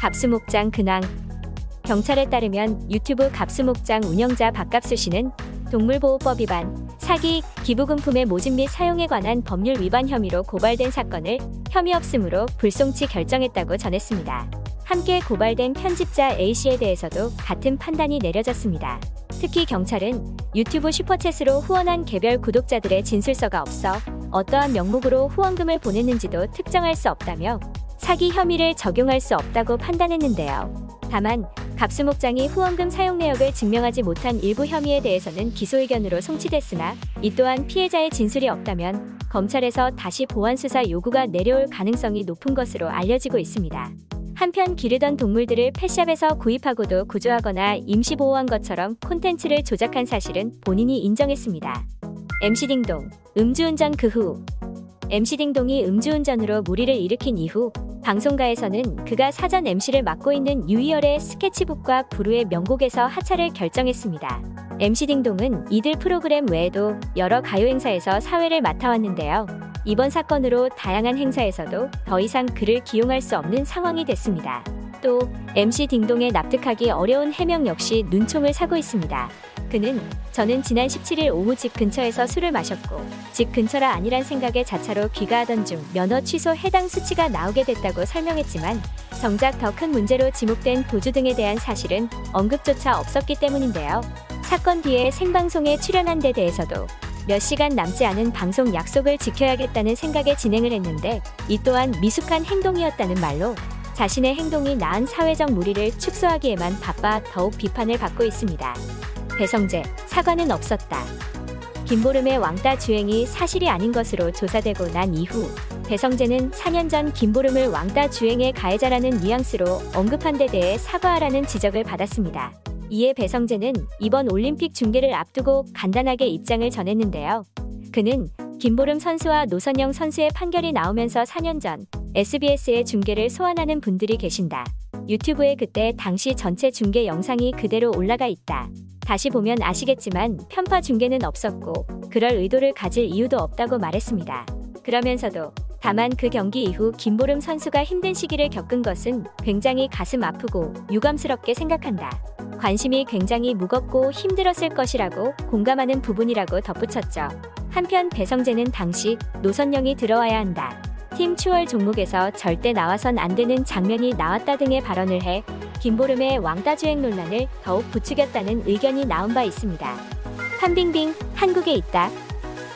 갑수목장 근황 경찰에 따르면 유튜브 갑수목장 운영자 박갑수 씨는 동물보호법 위반, 사기, 기부금품의 모집 및 사용에 관한 법률 위반 혐의로 고발된 사건을 혐의 없음으로 불송치 결정했다고 전했습니다. 함께 고발된 편집자 A씨에 대해서도 같은 판단이 내려졌습니다. 특히 경찰은 유튜브 슈퍼챗으로 후원한 개별 구독자들의 진술서가 없어 어떠한 명목으로 후원금을 보냈는지도 특정할 수 없다며 사기 혐의를 적용할 수 없다고 판단했는데요. 다만 갑수목장이 후원금 사용 내역을 증명하지 못한 일부 혐의에 대해서는 기소 의견으로 송치됐으나 이 또한 피해자의 진술이 없다면 검찰에서 다시 보완 수사 요구가 내려올 가능성이 높은 것으로 알려지고 있습니다. 한편 기르던 동물들을 펫샵에서 구입하고도 구조하거나 임시 보호한 것처럼 콘텐츠를 조작한 사실은 본인이 인정했습니다. MC 딩동 음주운전 그 후 MC 딩동이 음주운전으로 무리를 일으킨 이후 방송가에서는 그가 사전 MC를 맡고 있는 유이열의 스케치북과 부르의 명곡에서 하차를 결정했습니다. MC 딩동은 이들 프로그램 외에도 여러 가요 행사에서 사회를 맡아왔는데요. 이번 사건으로 다양한 행사에서도 더 이상 그를 기용할 수 없는 상황이 됐습니다. 또 MC 딩동의 납득하기 어려운 해명 역시 눈총을 사고 있습니다. 그는 저는 지난 17일 오후 집 근처에서 술을 마셨고 집 근처라 아니란 생각에 자차로 귀가하던 중 면허 취소 해당 수치가 나오게 됐다고 설명했지만 정작 더 큰 문제로 지목된 도주 등에 대한 사실은 언급조차 없었기 때문인데요. 사건 뒤에 생방송에 출연한 데 대해서도 몇 시간 남지 않은 방송 약속을 지켜야겠다는 생각에 진행을 했는데 이 또한 미숙한 행동이었다는 말로 자신의 행동이 낳은 사회적 무리를 축소하기에만 바빠 더욱 비판을 받고 있습니다. 배성재, 사과는 없었다. 김보름의 왕따 주행이 사실이 아닌 것으로 조사되고 난 이후 배성재는 4년 전 김보름을 왕따 주행의 가해자라는 뉘앙스로 언급한 데 대해 사과하라는 지적을 받았습니다. 이에 배성재는 이번 올림픽 중계를 앞두고 간단하게 입장을 전했는데요. 그는 김보름 선수와 노선영 선수의 판결이 나오면서 4년 전 SBS의 중계를 소환하는 분들이 계신다. 유튜브에 그때 당시 전체 중계 영상이 그대로 올라가 있다. 다시 보면 아시겠지만 편파 중계는 없었고 그럴 의도를 가질 이유도 없다고 말했습니다. 그러면서도 다만 그 경기 이후 김보름 선수가 힘든 시기를 겪은 것은 굉장히 가슴 아프고 유감스럽게 생각한다. 관심이 굉장히 무겁고 힘들었을 것이라고 공감하는 부분이라고 덧붙였죠. 한편 배성재는 당시 노선영이 들어와야 한다. 팀 추월 종목에서 절대 나와선 안 되는 장면이 나왔다 등의 발언을 해 김보름의 왕따 주행 논란을 더욱 부추겼다는 의견이 나온 바 있습니다. 판빙빙 한국에 있다.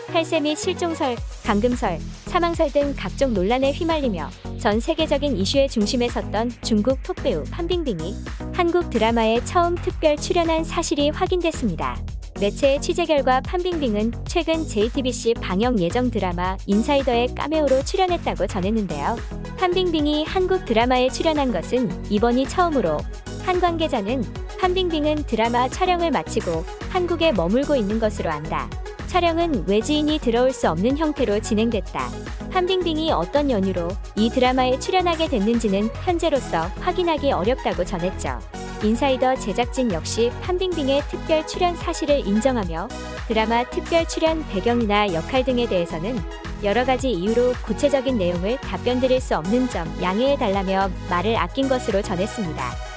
탈세 및 실종설, 감금설, 사망설 등 각종 논란에 휘말리며 전 세계적인 이슈의 중심에 섰던 중국 톱배우 판빙빙이 한국 드라마에 처음 특별 출연한 사실이 확인됐습니다. 매체의 취재 결과 판빙빙은 최근 JTBC 방영 예정 드라마 인사이더의 까메오로 출연했다고 전했는데요. 판빙빙이 한국 드라마에 출연한 것은 이번이 처음으로 한 관계자는 판빙빙은 드라마 촬영을 마치고 한국에 머물고 있는 것으로 안다. 촬영은 외지인이 들어올 수 없는 형태로 진행됐다. 판빙빙이 어떤 연유로 이 드라마에 출연하게 됐는지는 현재로서 확인하기 어렵다고 전했죠. 인사이더 제작진 역시 판빙빙의 특별 출연 사실을 인정하며 드라마 특별 출연 배경이나 역할 등에 대해서는 여러 가지 이유로 구체적인 내용을 답변 드릴 수 없는 점 양해해 달라며 말을 아낀 것으로 전했습니다.